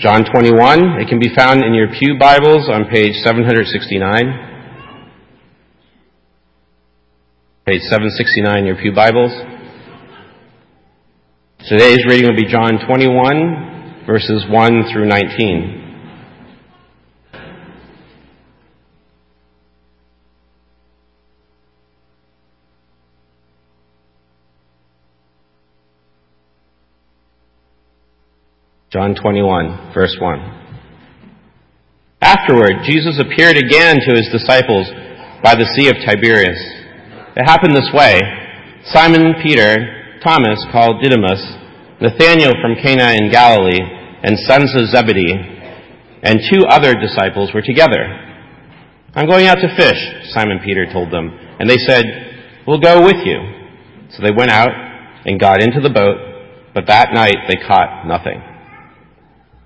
John 21. It can be found in your Pew Bibles on page 769. Page 769 in your Pew Bibles. Today's reading will be John 21, verses 1 through 19. John 21, verse 1. Afterward, Jesus appeared again to his disciples by the Sea of Tiberias. It happened this way. Simon Peter, Thomas called Didymus, Nathanael from Cana in Galilee, and sons of Zebedee, and two other disciples were together. I'm going out to fish, Simon Peter told them, and they said, We'll go with you. So they went out and got into the boat, but that night they caught nothing.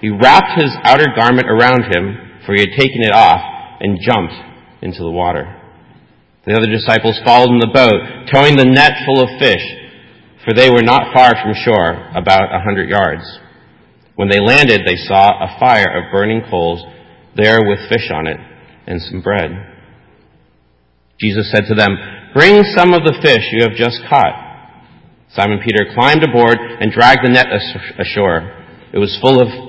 he wrapped his outer garment around him, for he had taken it off, and jumped into the water. The other disciples followed in the boat, towing the net full of fish, for they were not far from shore, about a hundred yards. When they landed, they saw a fire of burning coals there with fish on it and some bread. Jesus said to them, Bring some of the fish you have just caught. Simon Peter climbed aboard and dragged the net ashore. It was full of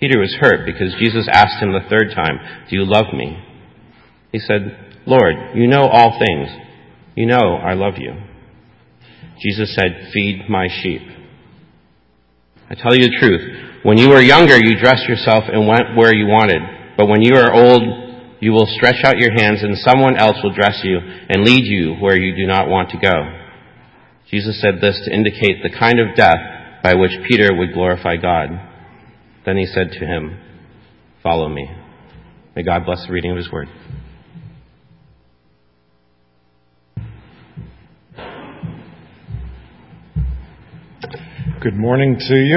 Peter was hurt because Jesus asked him the third time, Do you love me? He said, Lord, you know all things. You know I love you. Jesus said, Feed my sheep. I tell you the truth. When you were younger, you dressed yourself and went where you wanted. But when you are old, you will stretch out your hands and someone else will dress you and lead you where you do not want to go. Jesus said this to indicate the kind of death by which Peter would glorify God. Then he said to him, Follow me. May God bless the reading of his word. Good morning to you.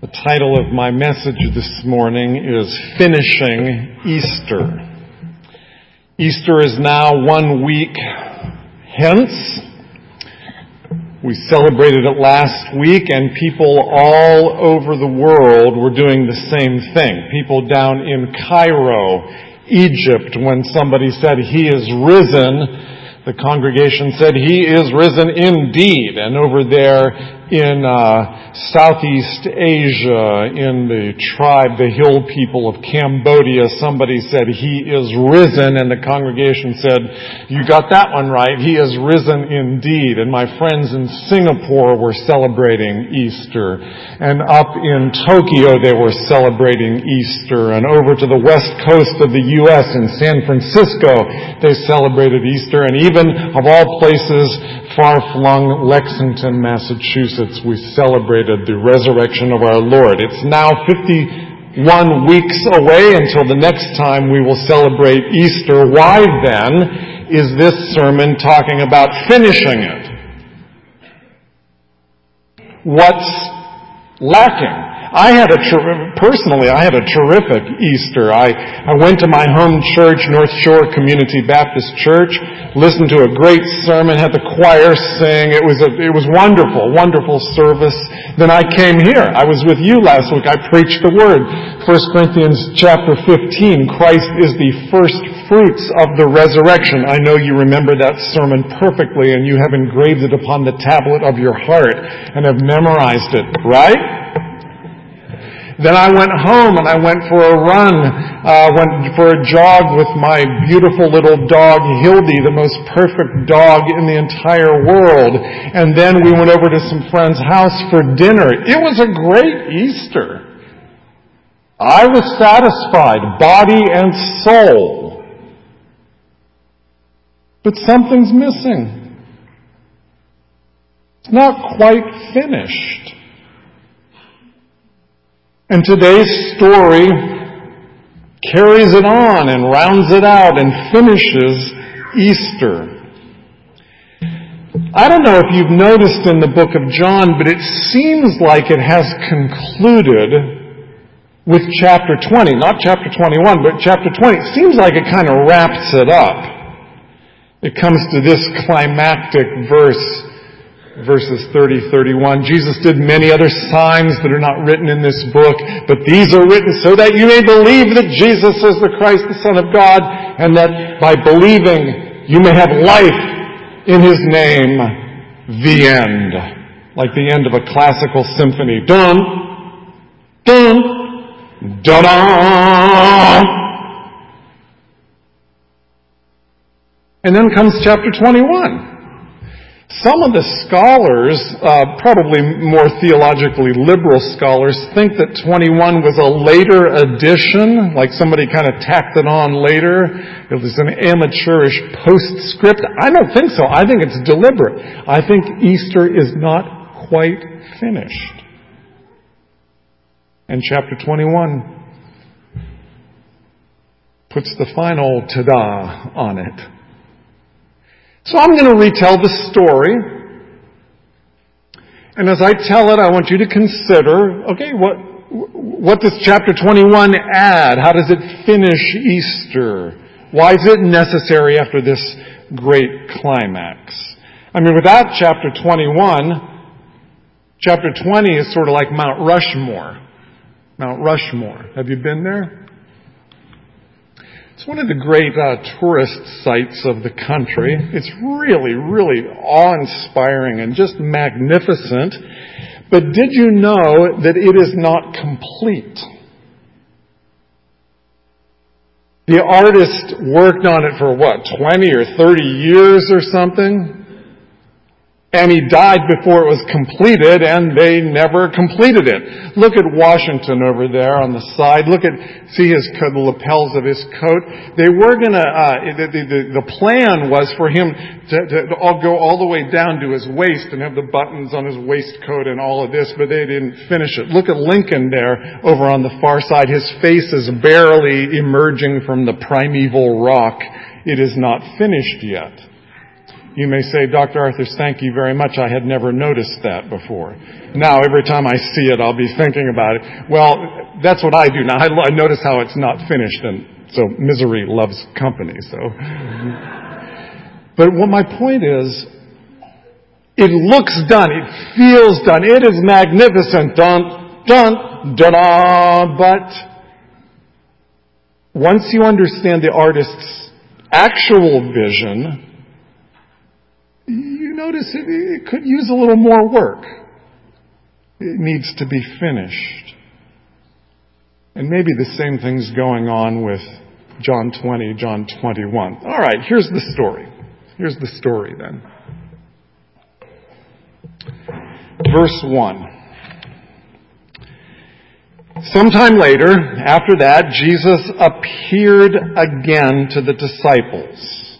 The title of my message this morning is Finishing Easter. Easter is now one week hence. We celebrated it last week and people all over the world were doing the same thing. People down in Cairo, Egypt, when somebody said, He is risen, the congregation said, He is risen indeed. And over there in uh, Southeast Asia, in the tribe, the hill people of Cambodia, somebody said, He is risen. And the congregation said, You got that one right. He is risen indeed. And my friends in Singapore were celebrating Easter. And up in Tokyo, they were celebrating Easter. And over to the west coast of the U.S. in San Francisco, they celebrated Easter. And even, of all places, far-flung Lexington, Massachusetts, we celebrated the resurrection of our Lord. It's now 51 weeks away until the next time we will celebrate Easter. Why then is this sermon talking about finishing it? What's lacking? I had a, ter- personally, I had a terrific Easter. I, I went to my home church, North Shore Community Baptist Church, listened to a great sermon, had the choir sing. It was a, it was wonderful, wonderful service. Then I came here. I was with you last week. I preached the word. 1 Corinthians chapter 15, Christ is the first fruits of the resurrection. I know you remember that sermon perfectly and you have engraved it upon the tablet of your heart and have memorized it, right? Then I went home and I went for a run, uh, went for a jog with my beautiful little dog Hildy, the most perfect dog in the entire world. And then we went over to some friend's house for dinner. It was a great Easter. I was satisfied, body and soul. But something's missing. It's not quite finished. And today's story carries it on and rounds it out and finishes Easter. I don't know if you've noticed in the book of John, but it seems like it has concluded with chapter 20. Not chapter 21, but chapter 20. It seems like it kind of wraps it up. It comes to this climactic verse verses 30, 31. Jesus did many other signs that are not written in this book, but these are written so that you may believe that Jesus is the Christ, the Son of God, and that by believing you may have life in His name, the end. Like the end of a classical symphony. Dun, dun, da-da! And then comes chapter 21. Some of the scholars, uh, probably more theologically liberal scholars, think that 21 was a later addition, like somebody kind of tacked it on later. It was an amateurish postscript. I don't think so. I think it's deliberate. I think Easter is not quite finished. And chapter 21 puts the final ta-da on it. So I'm going to retell the story. And as I tell it, I want you to consider, okay, what, what does chapter 21 add? How does it finish Easter? Why is it necessary after this great climax? I mean, without chapter 21, chapter 20 is sort of like Mount Rushmore. Mount Rushmore. Have you been there? It's one of the great uh, tourist sites of the country. It's really, really awe-inspiring and just magnificent. But did you know that it is not complete? The artist worked on it for what, 20 or 30 years or something? And he died before it was completed, and they never completed it. Look at Washington over there on the side. Look at, see his the lapels of his coat. They were gonna, uh, the, the, the, plan was for him to, to all go all the way down to his waist and have the buttons on his waistcoat and all of this, but they didn't finish it. Look at Lincoln there over on the far side. His face is barely emerging from the primeval rock. It is not finished yet. You may say, Dr. Arthurs, thank you very much. I had never noticed that before. Now, every time I see it, I'll be thinking about it. Well, that's what I do now. I, notice how it's not finished, and so misery loves company, so. But what my point is, it looks done. It feels done. It is magnificent. Dun, dun, da ah, But once you understand the artist's actual vision, you notice it, it could use a little more work. It needs to be finished. And maybe the same thing's going on with John 20, John 21. All right, here's the story. Here's the story then. Verse 1. Sometime later, after that, Jesus appeared again to the disciples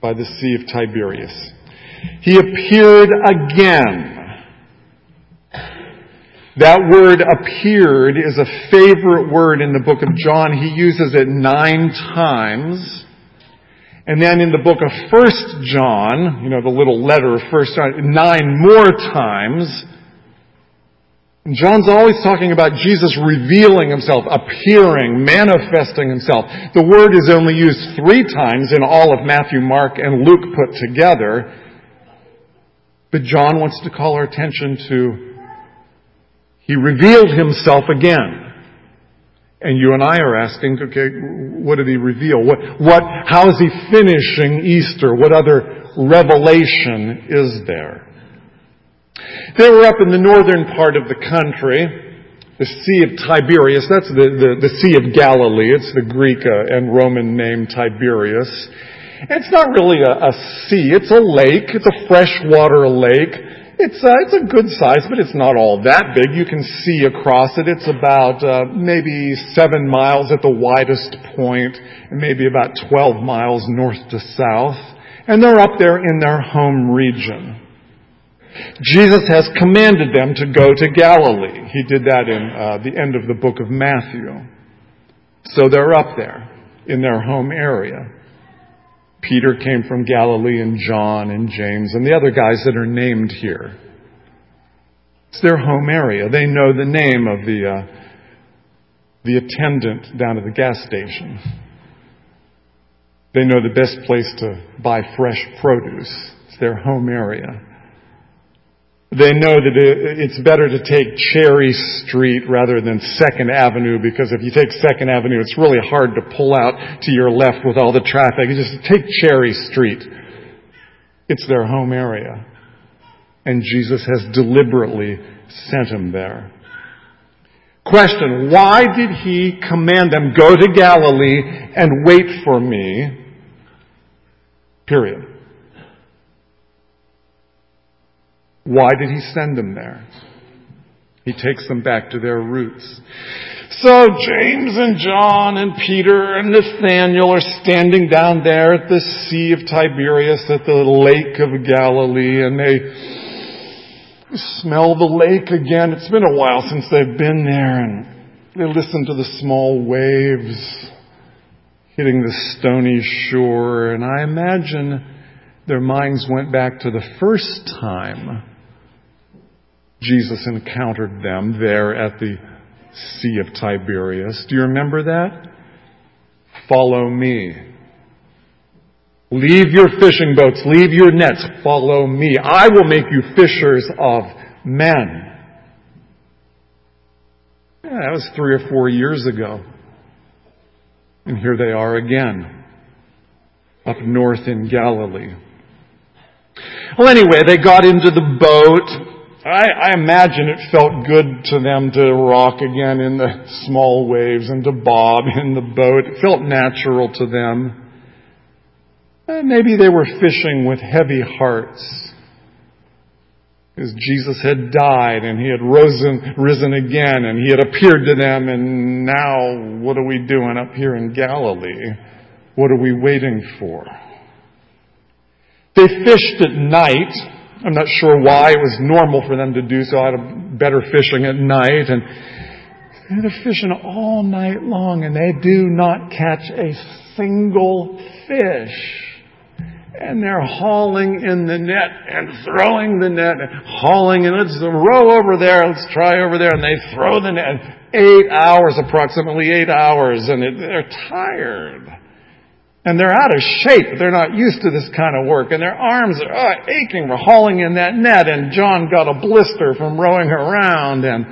by the Sea of Tiberias. He appeared again. That word appeared is a favorite word in the book of John. He uses it nine times. And then in the book of First John, you know, the little letter of First John, nine more times. And John's always talking about Jesus revealing himself, appearing, manifesting himself. The word is only used three times in all of Matthew, Mark, and Luke put together. But John wants to call our attention to he revealed himself again. And you and I are asking, okay, what did he reveal? What, what, how is he finishing Easter? What other revelation is there? They were up in the northern part of the country, the Sea of Tiberias. That's the, the, the Sea of Galilee. It's the Greek uh, and Roman name Tiberias. It's not really a, a sea. It's a lake. It's a freshwater lake. It's uh, it's a good size, but it's not all that big. You can see across it. It's about uh, maybe seven miles at the widest point, and maybe about 12 miles north to south. And they're up there in their home region. Jesus has commanded them to go to Galilee. He did that in uh, the end of the book of Matthew. So they're up there in their home area. Peter came from Galilee and John and James and the other guys that are named here. It's their home area. They know the name of the, uh, the attendant down at the gas station. They know the best place to buy fresh produce. It's their home area. They know that it's better to take Cherry Street rather than Second Avenue because if you take Second Avenue, it's really hard to pull out to your left with all the traffic. You just take Cherry Street. It's their home area. And Jesus has deliberately sent him there. Question, why did he command them, go to Galilee and wait for me? Period. Why did he send them there? He takes them back to their roots. So James and John and Peter and Nathaniel are standing down there at the Sea of Tiberias at the Lake of Galilee and they smell the lake again. It's been a while since they've been there and they listen to the small waves hitting the stony shore and I imagine their minds went back to the first time Jesus encountered them there at the Sea of Tiberias. Do you remember that? Follow me. Leave your fishing boats, leave your nets, follow me. I will make you fishers of men. Yeah, that was three or four years ago. And here they are again, up north in Galilee. Well, anyway, they got into the boat I, I, imagine it felt good to them to rock again in the small waves and to bob in the boat. It felt natural to them. And maybe they were fishing with heavy hearts. Because Jesus had died and he had risen, risen again and he had appeared to them and now what are we doing up here in Galilee? What are we waiting for? They fished at night I'm not sure why it was normal for them to do so. I had better fishing at night and they're fishing all night long and they do not catch a single fish. And they're hauling in the net and throwing the net, hauling and let's row over there, let's try over there, and they throw the net. Eight hours, approximately eight hours, and they're tired. And they're out of shape. They're not used to this kind of work. And their arms are oh, aching for hauling in that net. And John got a blister from rowing around. And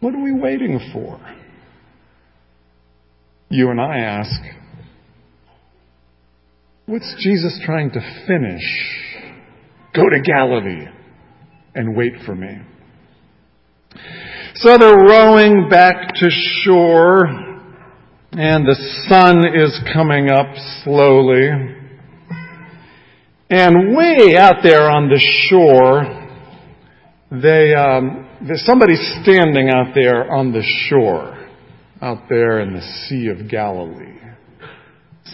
what are we waiting for? You and I ask, what's Jesus trying to finish? Go to Galilee and wait for me. So they're rowing back to shore and the sun is coming up slowly. And way out there on the shore, they, um, there's somebody standing out there on the shore, out there in the Sea of Galilee.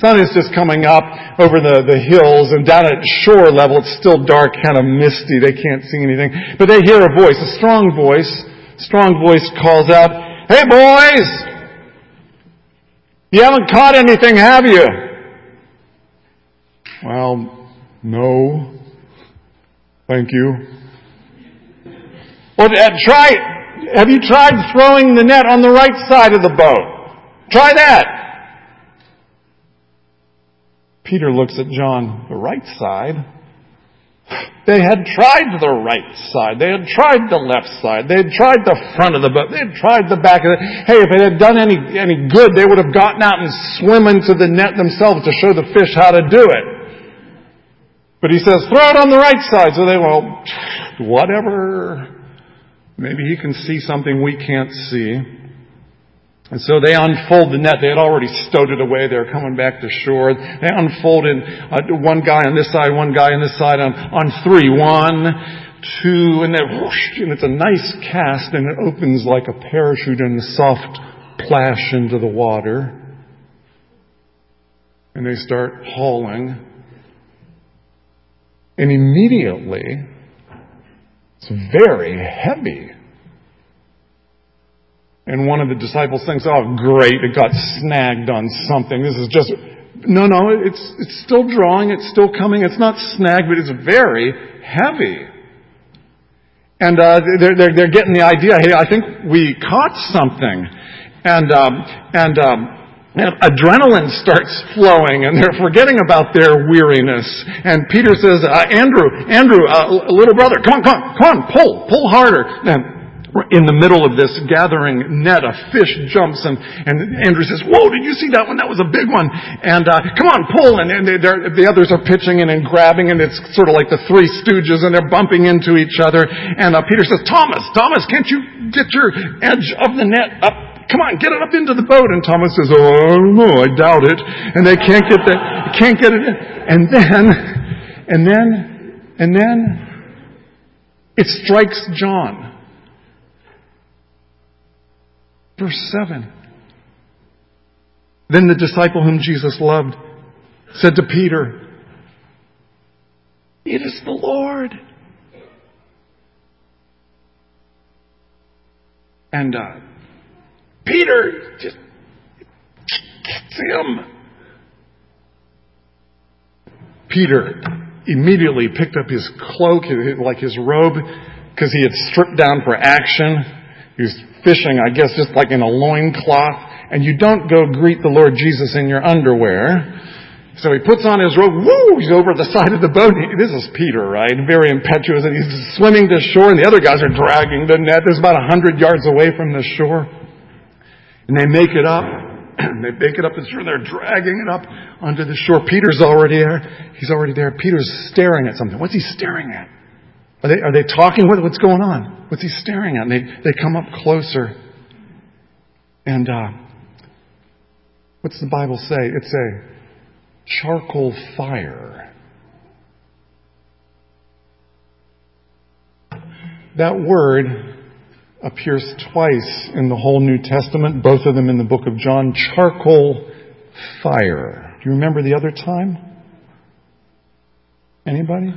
Sun is just coming up over the, the hills and down at shore level it's still dark, kind of misty. They can't see anything. But they hear a voice, a strong voice. Strong voice calls out, Hey boys! You haven't caught anything, have you? Well, no. Thank you. Or uh, try, have you tried throwing the net on the right side of the boat? Try that. Peter looks at John, the right side? They had tried the right side. They had tried the left side. They had tried the front of the boat. They had tried the back of it. Hey, if it had done any, any good, they would have gotten out and swim into the net themselves to show the fish how to do it. But he says, throw it on the right side. So they, well, whatever. Maybe he can see something we can't see. And so they unfold the net. They had already stowed it away. They were coming back to shore. They unfolded uh, one guy on this side, one guy on this side on, on three. One, two, and then whoosh, and it's a nice cast and it opens like a parachute and a soft plash into the water. And they start hauling. And immediately, it's very heavy. And one of the disciples thinks, oh great, it got snagged on something. This is just, no, no, it's, it's still drawing, it's still coming, it's not snagged, but it's very heavy. And uh, they're, they're, they're getting the idea, hey, I think we caught something. And, um, and, um, and adrenaline starts flowing and they're forgetting about their weariness. And Peter says, uh, Andrew, Andrew, uh, little brother, come on, come on, come on, pull, pull harder. And in the middle of this gathering net, a fish jumps and, and Andrew says, whoa, did you see that one? That was a big one. And, uh, come on, pull. And, and they, the others are pitching in and grabbing and it's sort of like the three stooges and they're bumping into each other. And, uh, Peter says, Thomas, Thomas, can't you get your edge of the net up come on, get it up into the boat. And Thomas says, oh, I don't know, I doubt it. And they can't get the, can't get it in. And then, and then, and then, it strikes John. Verse 7. Then the disciple whom Jesus loved said to Peter, It is the Lord. And uh, Peter just gets him. Peter immediately picked up his cloak, like his robe, because he had stripped down for action. He was fishing, I guess, just like in a loincloth, and you don't go greet the Lord Jesus in your underwear. So he puts on his robe, woo, he's over the side of the boat. This is Peter, right? Very impetuous, and he's swimming to shore, and the other guys are dragging the net. There's about a hundred yards away from the shore. And they make it up. and they make it up the shore, and they're dragging it up onto the shore. Peter's already there. He's already there. Peter's staring at something. What's he staring at? Are they, are they talking? What, what's going on? What's he staring at? And they, they come up closer. And uh, what's the Bible say? It's a charcoal fire. That word appears twice in the whole New Testament, both of them in the book of John. Charcoal fire. Do you remember the other time? Anybody?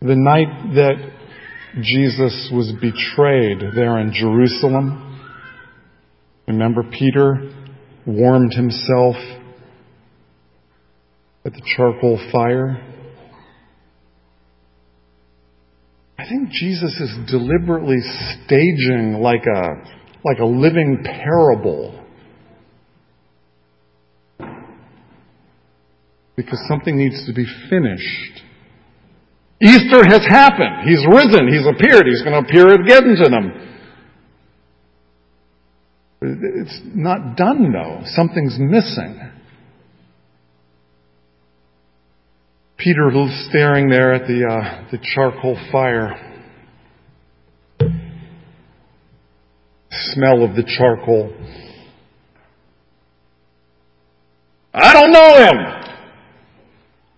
The night that Jesus was betrayed there in Jerusalem, remember Peter warmed himself at the charcoal fire? I think Jesus is deliberately staging like a, like a living parable. Because something needs to be finished. Easter has happened. He's risen. He's appeared. He's going to appear again to them. It's not done though. Something's missing. Peter who's staring there at the, uh, the charcoal fire. Smell of the charcoal. I don't know him.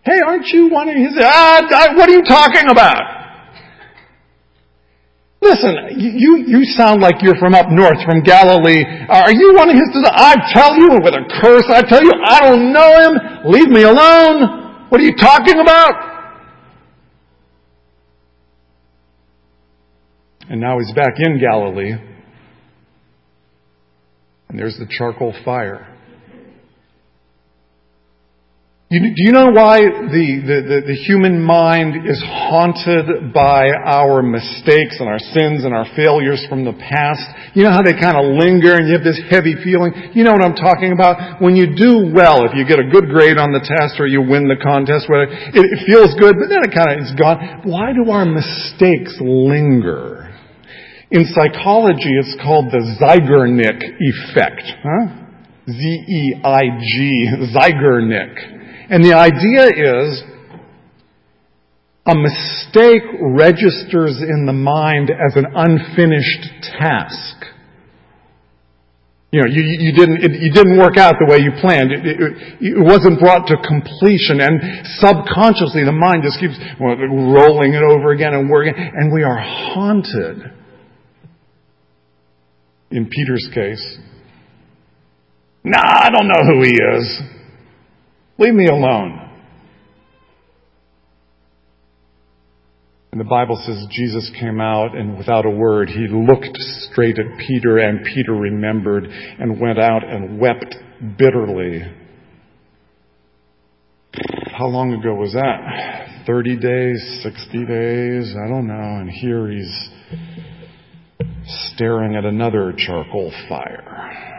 Hey, aren't you one of his? Ah, what are you talking about? Listen, you, you sound like you're from up north, from Galilee. Are you one of his? I tell you with a curse, I tell you, I don't know him. Leave me alone. What are you talking about? And now he's back in Galilee. And there's the charcoal fire. You, do you know why the, the, the, the, human mind is haunted by our mistakes and our sins and our failures from the past? You know how they kind of linger and you have this heavy feeling? You know what I'm talking about? When you do well, if you get a good grade on the test or you win the contest, whatever, it, it feels good, but then it kind of is gone. Why do our mistakes linger? In psychology, it's called the Zeigarnik effect. Huh? Z-E-I-G, Zeigarnik. And the idea is a mistake registers in the mind as an unfinished task. You know, you, you didn't, it, you didn't work out the way you planned. It, it, it, wasn't brought to completion and subconsciously the mind just keeps rolling it over again and working and we are haunted. In Peter's case, nah, I don't know who he is. Leave me alone. And the Bible says Jesus came out and without a word, he looked straight at Peter and Peter remembered and went out and wept bitterly. How long ago was that? 30 days, 60 days, I don't know. And here he's staring at another charcoal fire.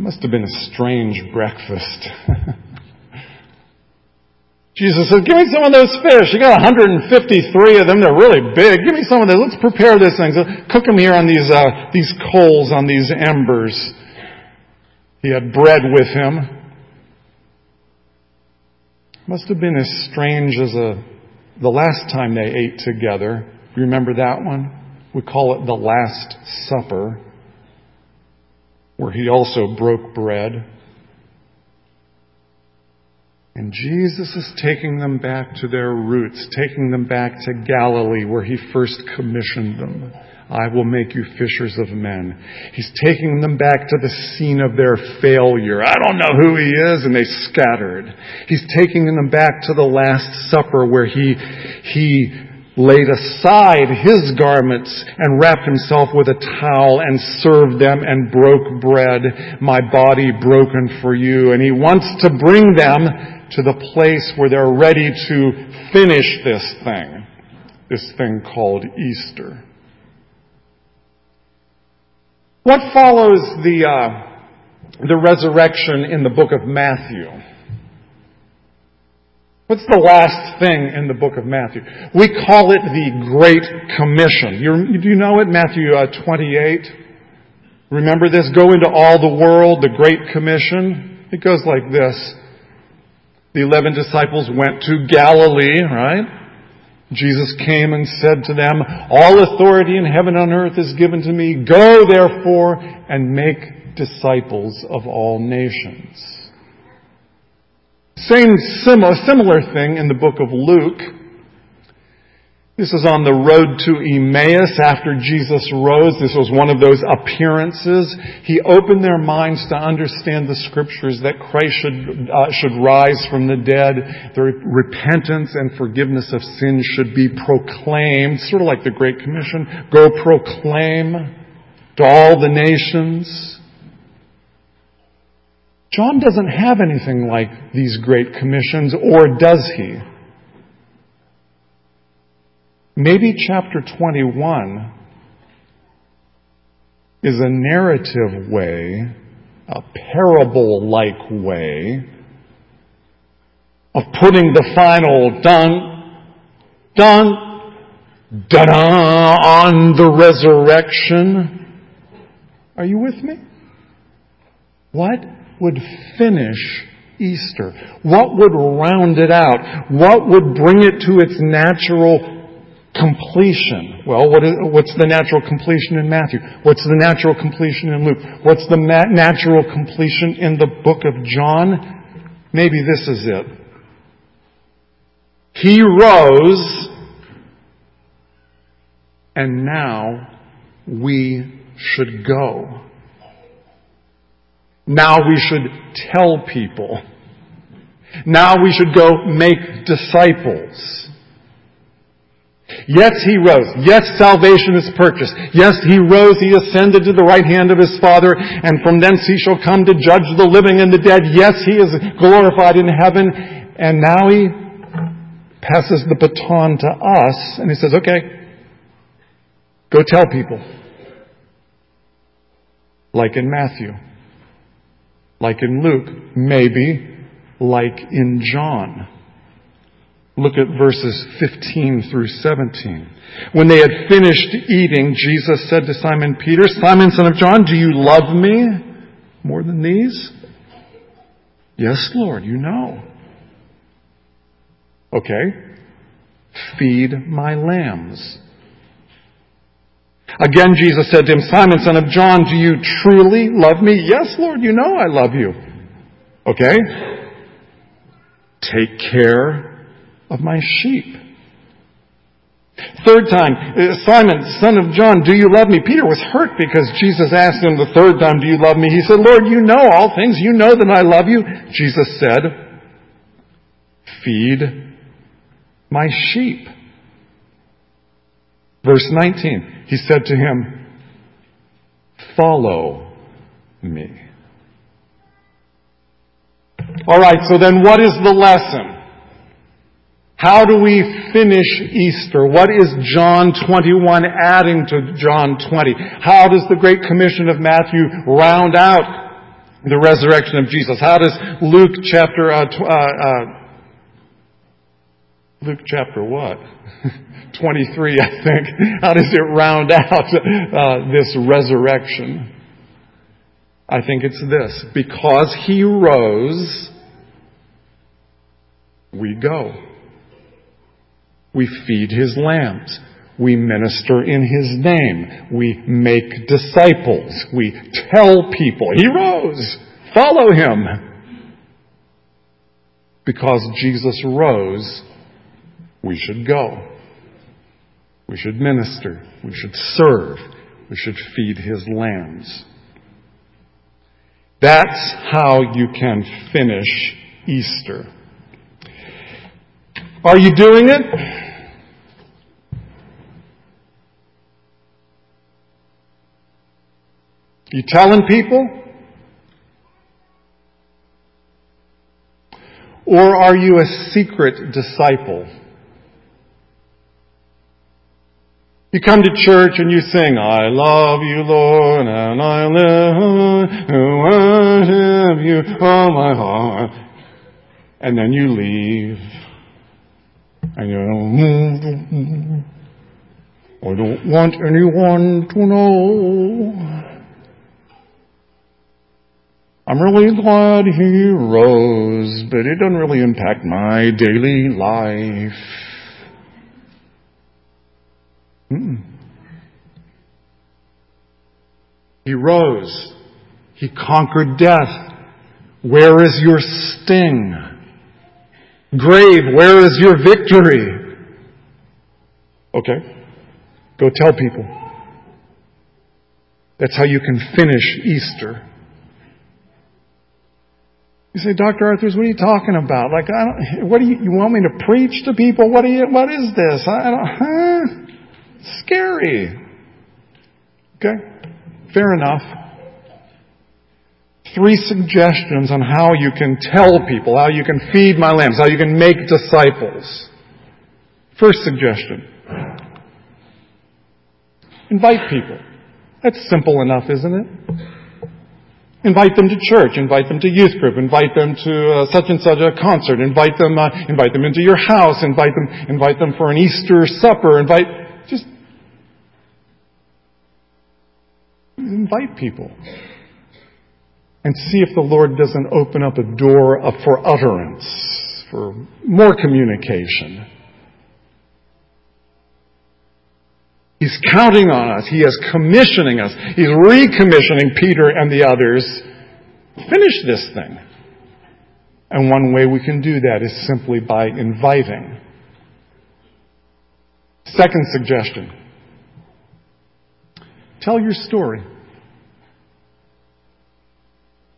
It must have been a strange breakfast. Jesus said, give me some of those fish. You got 153 of them. They're really big. Give me some of those. Let's prepare this thing. So cook them here on these, uh, these coals, on these embers. He had bread with him. Must have been as strange as a, the last time they ate together. Remember that one? We call it the Last Supper where he also broke bread. And Jesus is taking them back to their roots, taking them back to Galilee where he first commissioned them. I will make you fishers of men. He's taking them back to the scene of their failure. I don't know who he is, and they scattered. He's taking them back to the Last Supper where he, he laid aside his garments and wrapped himself with a towel and served them and broke bread, my body broken for you. And he wants to bring them to the place where they're ready to finish this thing, this thing called Easter. What follows the, uh, the resurrection in the book of Matthew? What's the last thing in the book of Matthew? We call it the Great Commission. You're, do you know it? Matthew uh, 28. Remember this? Go into all the world, the Great Commission. It goes like this. The eleven disciples went to Galilee, right? Jesus came and said to them, All authority in heaven and earth is given to me. Go therefore and make disciples of all nations. Same similar, similar thing in the book of Luke. This is on the road to Emmaus after Jesus rose. This was one of those appearances. He opened their minds to understand the scriptures that Christ should, uh, should rise from the dead. The repentance and forgiveness of sins should be proclaimed, sort of like the Great Commission. Go proclaim to all the nations. John doesn't have anything like these great commissions, or does he? Maybe chapter 21 is a narrative way, a parable like way of putting the final done, done, done on the resurrection. Are you with me? What would finish Easter? What would round it out? What would bring it to its natural completion? Well, what is, what's the natural completion in Matthew? What's the natural completion in Luke? What's the natural completion in the book of John? Maybe this is it. He rose, and now we should go. Now we should tell people. Now we should go make disciples. Yes, he rose. Yes, salvation is purchased. Yes, he rose. He ascended to the right hand of his Father, and from thence he shall come to judge the living and the dead. Yes, he is glorified in heaven. And now he passes the baton to us, and he says, okay, go tell people. Like in Matthew. Like in Luke. Maybe like in John. Look at verses 15 through 17. When they had finished eating, Jesus said to Simon Peter, Simon son of John, do you love me more than these? Yes, Lord, you know. Okay. Feed my lambs. Again, Jesus said to him, Simon, son of John, do you truly love me? Yes, Lord, you know I love you. Okay? Take care of my sheep. Third time, uh, Simon, son of John, do you love me? Peter was hurt because Jesus asked him the third time, do you love me? He said, Lord, you know all things. You know that I love you. Jesus said, feed my sheep. Verse 19, he said to him, follow me. Alright, so then what is the lesson? How do we finish Easter? What is John 21 adding to John 20? How does the Great Commission of Matthew round out the resurrection of Jesus? How does Luke chapter, uh, uh, uh, Luke chapter what? 23, I think. How does it round out uh, this resurrection? I think it's this. Because he rose, we go. We feed his lambs. We minister in his name. We make disciples. We tell people, he rose. Follow him. Because Jesus rose, we should go. We should minister. We should serve. We should feed his lambs. That's how you can finish Easter. Are you doing it? You telling people? Or are you a secret disciple? You come to church and you sing, I love you, Lord, and I live to worship you all my heart. And then you leave. And you don't, move. I don't want anyone to know. I'm really glad he rose, but it doesn't really impact my daily life. Mm-mm. He rose. He conquered death. Where is your sting? Grave, where is your victory? Okay. Go tell people. That's how you can finish Easter. You say, Dr. Arthurs, what are you talking about? Like, I don't, what do you, you want me to preach to people? What you, what is this? I don't, huh? Scary. Okay? Fair enough. Three suggestions on how you can tell people, how you can feed my lambs, how you can make disciples. First suggestion. Invite people. That's simple enough, isn't it? Invite them to church. Invite them to youth group. Invite them to uh, such and such a concert. Invite them. Uh, invite them into your house. Invite them. Invite them for an Easter supper. Invite. Just invite people, and see if the Lord doesn't open up a door for utterance, for more communication. He's counting on us. He is commissioning us. He's recommissioning Peter and the others. Finish this thing. And one way we can do that is simply by inviting. Second suggestion. Tell your story.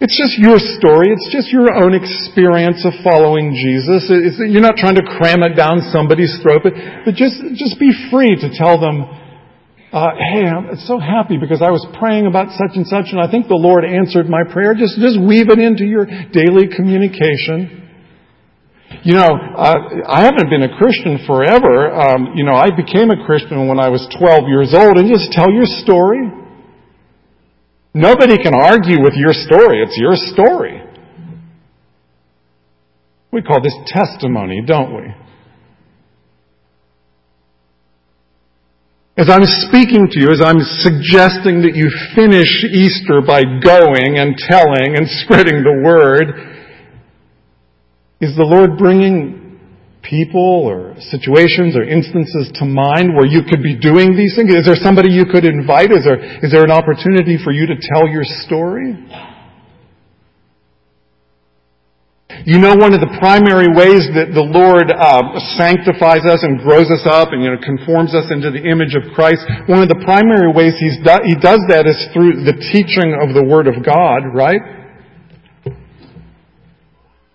It's just your story. It's just your own experience of following Jesus. It's, you're not trying to cram it down somebody's throat, but, but just, just be free to tell them, uh, hey, I'm so happy because I was praying about such and such and I think the Lord answered my prayer. Just, just weave it into your daily communication. You know, uh, I haven't been a Christian forever. Um, you know, I became a Christian when I was 12 years old and just tell your story. Nobody can argue with your story. It's your story. We call this testimony, don't we? As I'm speaking to you, as I'm suggesting that you finish Easter by going and telling and spreading the word, is the Lord bringing people or situations or instances to mind where you could be doing these things? Is there somebody you could invite? Is there, is there an opportunity for you to tell your story? You know, one of the primary ways that the Lord uh, sanctifies us and grows us up and you know conforms us into the image of Christ. One of the primary ways do- He does that is through the teaching of the Word of God, right?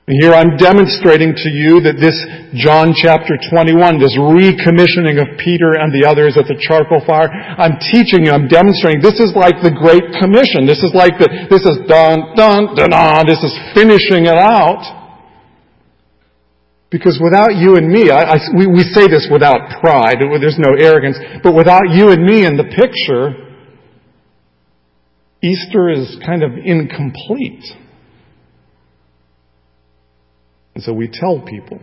Here I'm demonstrating to you that this John chapter 21, this recommissioning of Peter and the others at the charcoal fire, I'm teaching you, I'm demonstrating, this is like the Great Commission. This is like the, this is dun, dun, dun, dun, this is finishing it out. Because without you and me, I, I, we, we say this without pride, there's no arrogance, but without you and me in the picture, Easter is kind of incomplete. And so we tell people.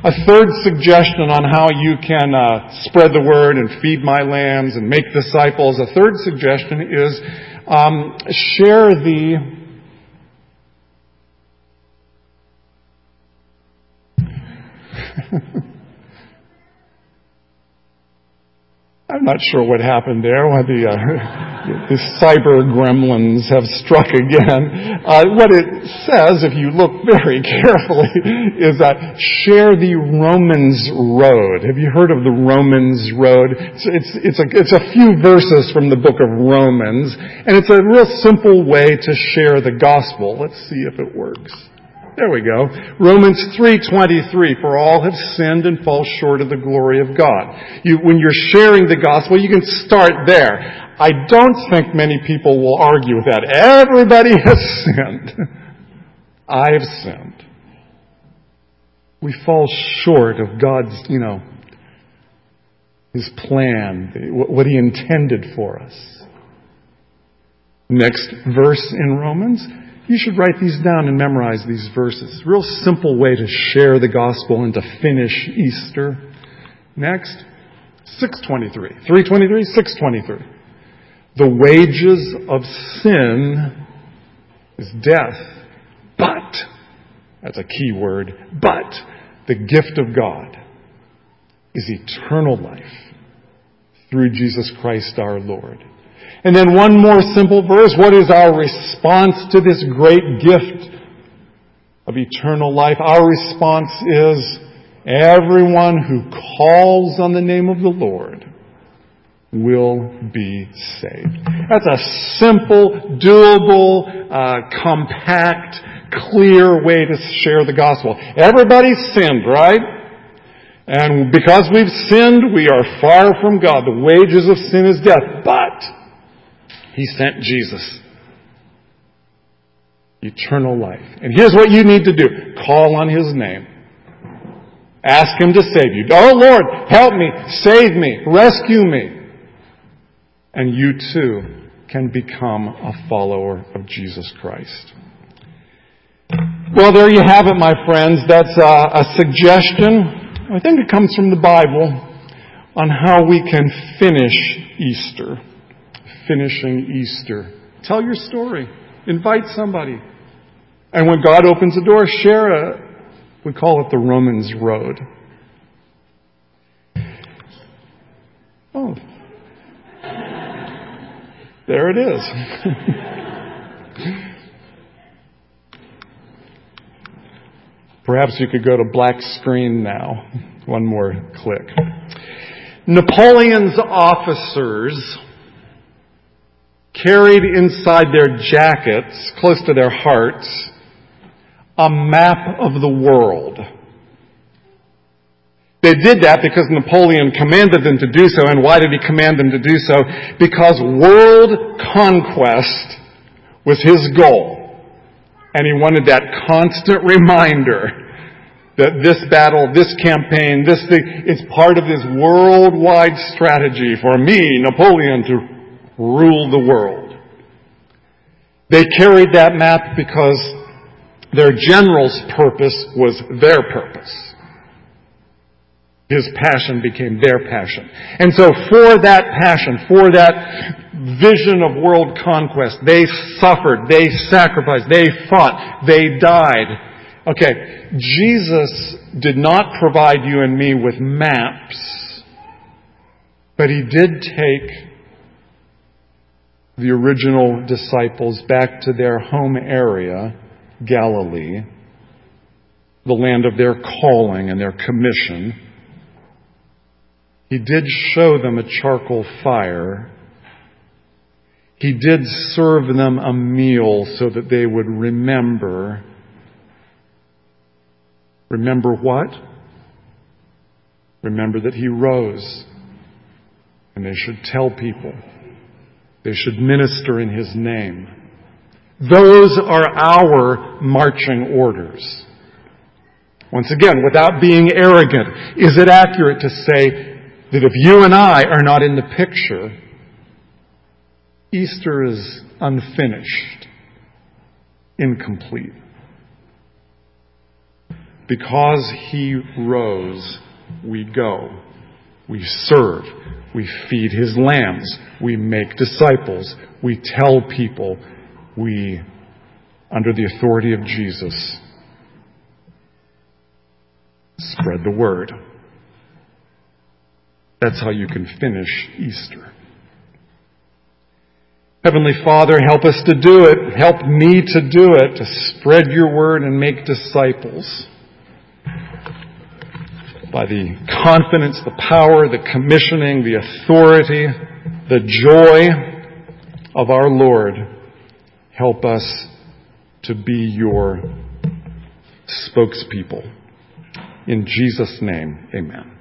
A third suggestion on how you can uh, spread the word and feed my lambs and make disciples. A third suggestion is um, share the not sure what happened there. Why the, uh, the cyber gremlins have struck again. Uh, what it says, if you look very carefully, is that share the Romans road. Have you heard of the Romans road? It's, it's, it's, a, it's a few verses from the book of Romans, and it's a real simple way to share the gospel. Let's see if it works. There we go. Romans 3:23 for all have sinned and fall short of the glory of God. You, when you're sharing the gospel, you can start there. I don't think many people will argue with that. Everybody has sinned. I have sinned. We fall short of God's, you know, His plan, what He intended for us. Next verse in Romans. You should write these down and memorize these verses. Real simple way to share the gospel and to finish Easter. Next, 623. 323, 623. The wages of sin is death, but, that's a key word, but the gift of God is eternal life through Jesus Christ our Lord. And then one more simple verse. What is our response to this great gift of eternal life? Our response is everyone who calls on the name of the Lord will be saved. That's a simple, doable, uh, compact, clear way to share the gospel. Everybody's sinned, right? And because we've sinned, we are far from God. The wages of sin is death. But he sent Jesus. Eternal life. And here's what you need to do. Call on His name. Ask Him to save you. Oh Lord, help me, save me, rescue me. And you too can become a follower of Jesus Christ. Well, there you have it, my friends. That's a, a suggestion. I think it comes from the Bible on how we can finish Easter finishing Easter. Tell your story. Invite somebody. And when God opens the door, share a, we call it the Romans Road. Oh. There it is. Perhaps you could go to black screen now. One more click. Napoleon's officers carried inside their jackets, close to their hearts, a map of the world. They did that because Napoleon commanded them to do so. And why did he command them to do so? Because world conquest was his goal. And he wanted that constant reminder that this battle, this campaign, this thing, it's part of his worldwide strategy for me, Napoleon, to rule the world. They carried that map because their general's purpose was their purpose. His passion became their passion. And so for that passion, for that vision of world conquest, they suffered, they sacrificed, they fought, they died. Okay, Jesus did not provide you and me with maps, but he did take the original disciples back to their home area, Galilee, the land of their calling and their commission. He did show them a charcoal fire. He did serve them a meal so that they would remember Remember what? Remember that he rose. And they should tell people. They should minister in his name. Those are our marching orders. Once again, without being arrogant, is it accurate to say that if you and I are not in the picture, Easter is unfinished, incomplete? Because he rose, we go. We serve. We feed his lambs. We make disciples. We tell people. We, under the authority of Jesus, spread the word. That's how you can finish Easter. Heavenly Father, help us to do it. Help me to do it, to spread your word and make disciples by the confidence, the power, the commissioning, the authority, the joy of our Lord. Help us to be your spokespeople. In Jesus' name, amen.